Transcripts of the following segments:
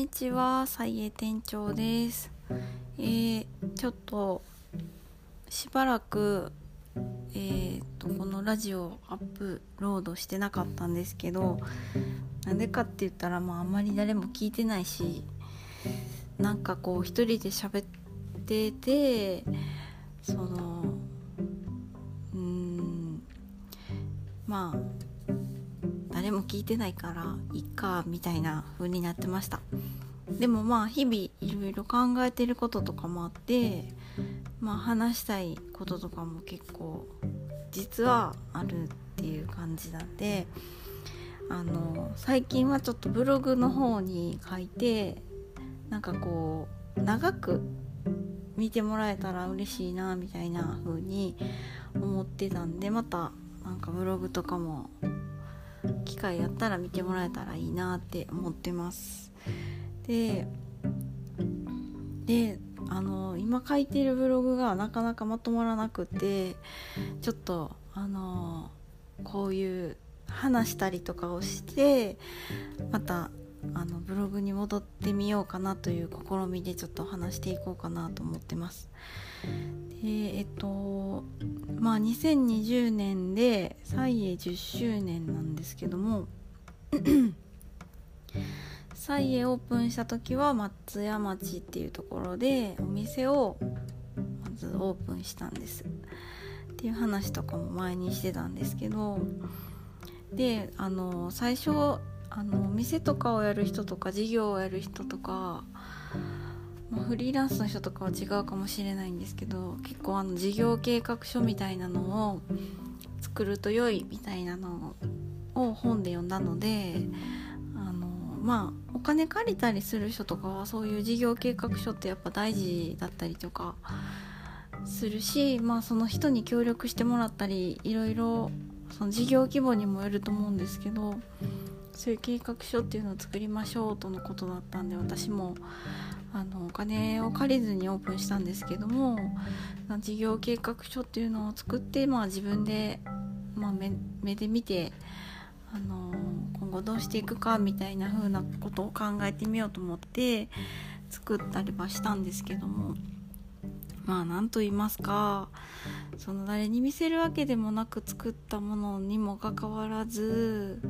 にちは、さいえ店長です。えー、ちょっとしばらくえー、とこのラジオアップロードしてなかったんですけどなんでかって言ったらまああんまり誰も聞いてないしなんかこう一人で喋っててそのうーんまあ誰も聞いてないからいっかみたいな風になってましたでもまあ日々いろいろ考えてることとかもあってまあ話したいこととかも結構実はあるっていう感じなんであの最近はちょっとブログの方に書いてなんかこう長く見てもらえたら嬉しいなみたいな風に思ってたんでまたなんかブログとかも機会あったら見てもらえたらいいなって思ってます。でであの今書いてるブログがなかなかまとまらなくてちょっとあのこういう話したりとかをしてまたあのブログに戻ってみようかなという試みでちょっと話していこうかなと思ってます。でえっとまあ2020年で蔡英10周年なんですけども蔡英オープンした時は松屋町っていうところでお店をまずオープンしたんです。っていう話とかも前にしてたんですけどであの最初あのお店とかをやる人とか事業をやる人とか、まあ、フリーランスの人とかは違うかもしれないんですけど結構あの事業計画書みたいなのを作ると良いみたいなのを本で読んだのでまあお金借りたりする人とかはそういう事業計画書ってやっぱ大事だったりとかするしまあその人に協力してもらったりいろいろその事業規模にもよると思うんですけどそういう計画書っていうのを作りましょうとのことだったんで私もあのお金を借りずにオープンしたんですけども事業計画書っていうのを作って、まあ、自分で、まあ目、目で見てあの今後どうしていくかみたいな風なことを考えてみようと思って作ったりはしたんですけどもまあ何と言いますかその誰に見せるわけでもなく作ったものにもかかわらず、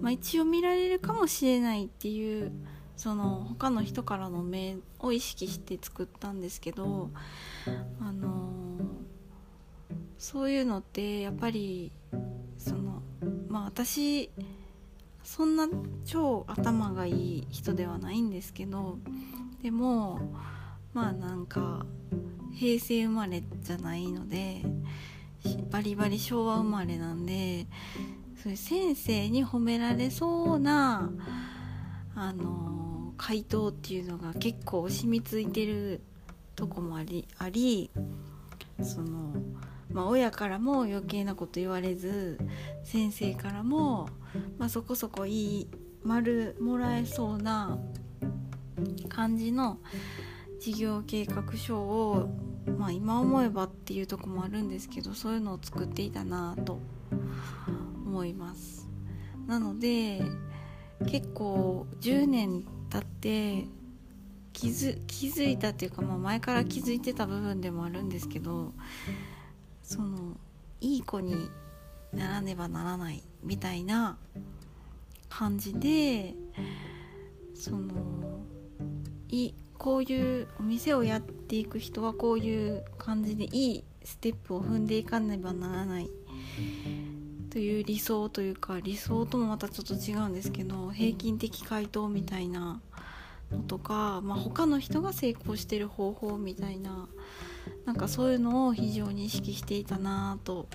まあ、一応見られるかもしれないっていうその他の人からの目を意識して作ったんですけどあのそういうのってやっぱりそのまあ私そんな超頭がいい人ではないんですけどでもまあなんか平成生まれじゃないのでバリバリ昭和生まれなんでそういう先生に褒められそうなあの回答っていうのが結構染みついてるとこもありありそのまあ、親からも余計なこと言われず先生からも、まあ、そこそこいい丸もらえそうな感じの事業計画書を、まあ、今思えばっていうとこもあるんですけどそういうのを作っていたなと思います。なので結構10年経って気づ気づいたっていうか、まあ、前から気づいてた部分でもあるんですけどそのいい子にならねばならないみたいな感じでそのいこういうお店をやっていく人はこういう感じでいいステップを踏んでいかねばならない。という理想というか理想ともまたちょっと違うんですけど平均的回答みたいなのとか、まあ、他の人が成功してる方法みたいななんかそういうのを非常に意識していたなと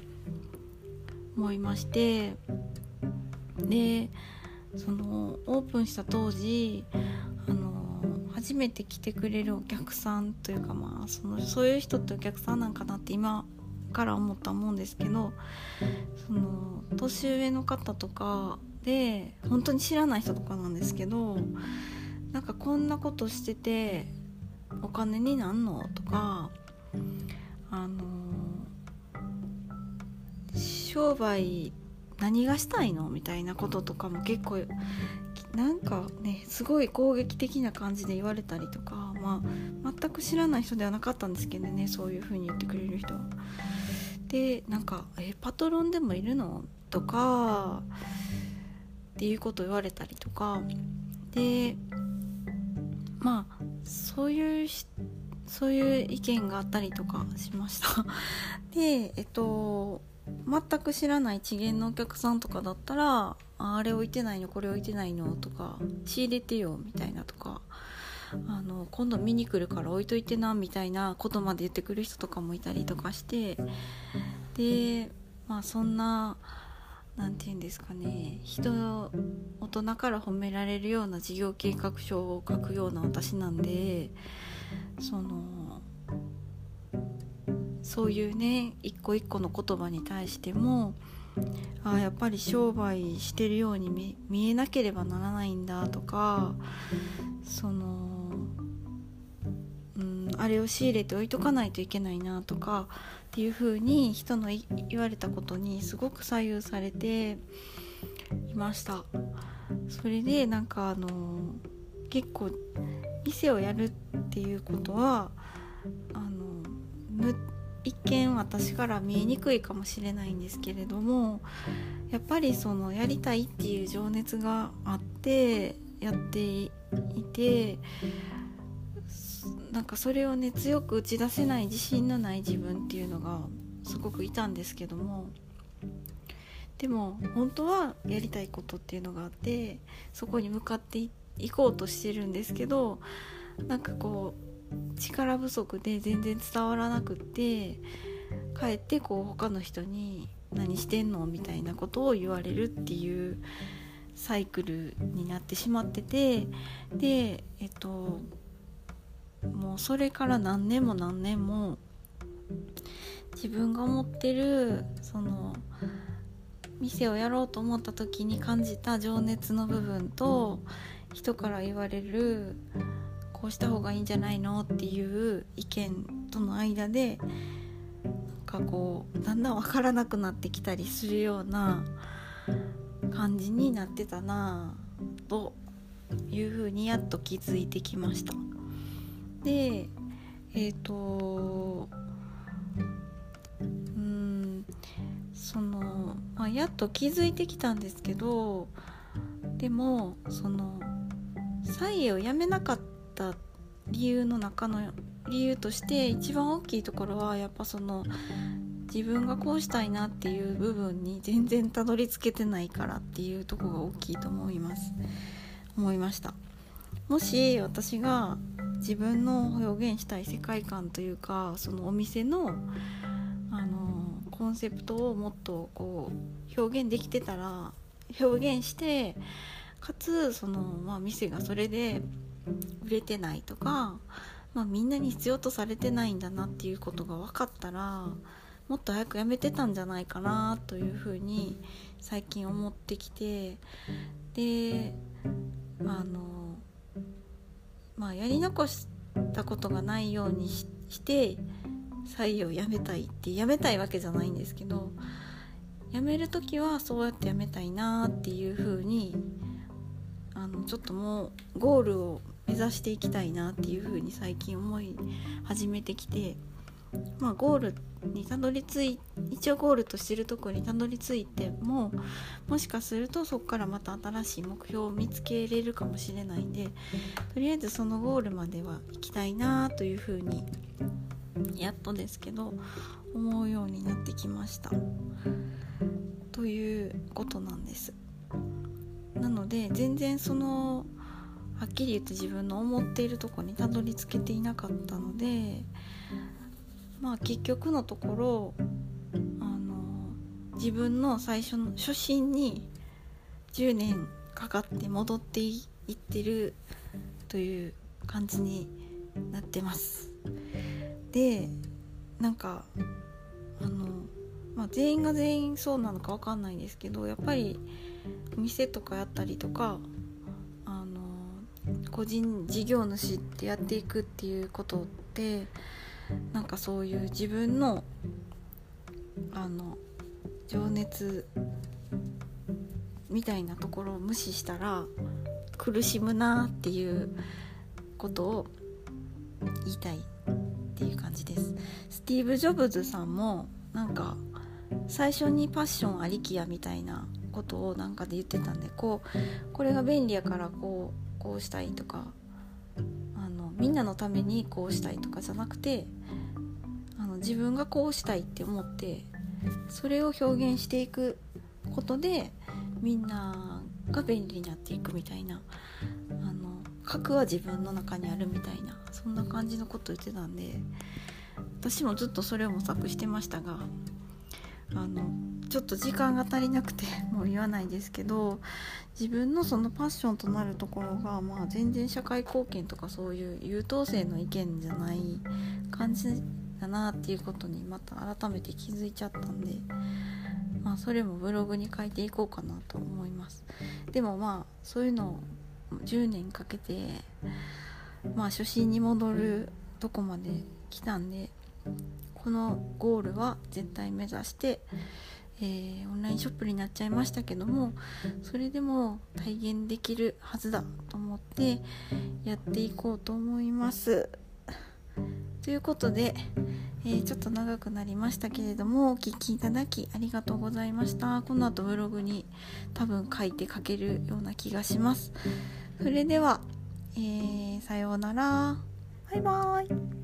思いましてでそのオープンした当時あの初めて来てくれるお客さんというかまあそのそういう人ってお客さんなんかなって今から思った思うんですけどその年上の方とかで本当に知らない人とかなんですけどなんかこんなことしててお金になんの？とかあの商売何がしたいのみたいなこととかも結構なんかねすごい攻撃的な感じで言われたりとか、まあ、全く知らない人ではなかったんですけどねそういう風に言ってくれる人は。でなんか「えパトロンでもいるの?」とかっていうことを言われたりとかでまあそういうそういう意見があったりとかしました でえっと全く知らない次元のお客さんとかだったらあれ置いてないのこれ置いてないのとか仕入れてよみたいなとかあの今度見に来るから置いといてなみたいなことまで言ってくる人とかもいたりとかしてでまあそんな何て言うんですかね人大人から褒められるような事業計画書を書くような私なんでそのそういうね一個一個の言葉に対してもあやっぱり商売してるように見えなければならないんだとかその、うん、あれを仕入れて置いとかないといけないなとかっていう風に人の言われたことにすごく左右されていました。それでなんかあの結構店をやるっていうことはあの一見私から見えにくいかもしれないんですけれどもやっぱりそのやりたいっていう情熱があってやっていてなんかそれをね強く打ち出せない自信のない自分っていうのがすごくいたんですけどもでも本当はやりたいことっていうのがあってそこに向かっていこうとしてるんですけどなんかこう力不足で全然伝わらなくってかえってこう他の人に「何してんの?」みたいなことを言われるっていうサイクルになってしまっててでえっともうそれから何年も何年も自分が思ってるその店をやろうと思った時に感じた情熱の部分と人から言われるこうした方がいいんじゃないのっていう意見との間でなんかこうだんだん分からなくなってきたりするような感じになってたなというふうにやっと気づいてきました。でえっ、ー、とうんその、まあ、やっと気づいてきたんですけどでもその菜園をやめなかった理由の中の理由として一番大きいところはやっぱその自分がこうしたいなっていう部分に全然たどり着けてないからっていうとこが大きいと思います。思いましたもし私が自分の表現したい世界観というかそのお店のあのコンセプトをもっとこう表現できてたら表現してかつその、まあ、店がそれで売れてないとか、まあ、みんなに必要とされてないんだなっていうことが分かったらもっと早くやめてたんじゃないかなというふうに最近思ってきてであのまあ、やり残したことがないようにして採用やめたいってやめたいわけじゃないんですけど辞める時はそうやって辞めたいなっていう風にあのちょっともうゴールを目指していきたいなっていう風に最近思い始めてきてまあゴールにたどり着い一応ゴールとしてるとこにたどり着いてももしかするとそこからまた新しい目標を見つけれるかもしれないんでとりあえずそのゴールまでは行きたいなというふうにやっとですけど思うようになってきました。ということなんです。なので全然そのはっきり言って自分の思っているとこにたどり着けていなかったのでまあ結局のところあの自分の最初の初心に10年かかって戻っていってるという感じになってます。でなんかあの、まあ、全員が全員そうなのか分かんないんですけどやっぱりお店とかやったりとか個人事業主ってやっていくっていうことってなんかそういう自分のあの情熱みたいなところを無視したら苦しむなっていうことを言いたいっていう感じです。スティーブ・ジョブズさんもなんか最初にパッションありきやみたいなことをなんかで言ってたんでこうこれが便利やからこうこうしたいとかあのみんなのためにこうしたいとかじゃなくてあの自分がこうしたいって思ってそれを表現していくことでみんなが便利になっていくみたいなあの核は自分の中にあるみたいなそんな感じのこと言ってたんで私もずっとそれを模索してましたがあのちょっと時間が足りなくて もう言わないですけど自分のそのパッションとなるところが、まあ、全然社会貢献とかそういう優等生の意見じゃない感じだなっていうことにまた改めて気づいちゃったんで、まあ、それもブログに書いていこうかなと思います。でもまあそういうのを10年かけて、まあ、初心に戻るとこまで来たんでこのゴールは絶対目指して、えー、オンラインショップになっちゃいましたけどもそれでも体現できるはずだと思ってやっていこうと思います。ということで、えー、ちょっと長くなりましたけれどもお聴きいただきありがとうございました。この後ブログに多分書いて書けるような気がします。それでは、えー、さようなら。バイバーイ。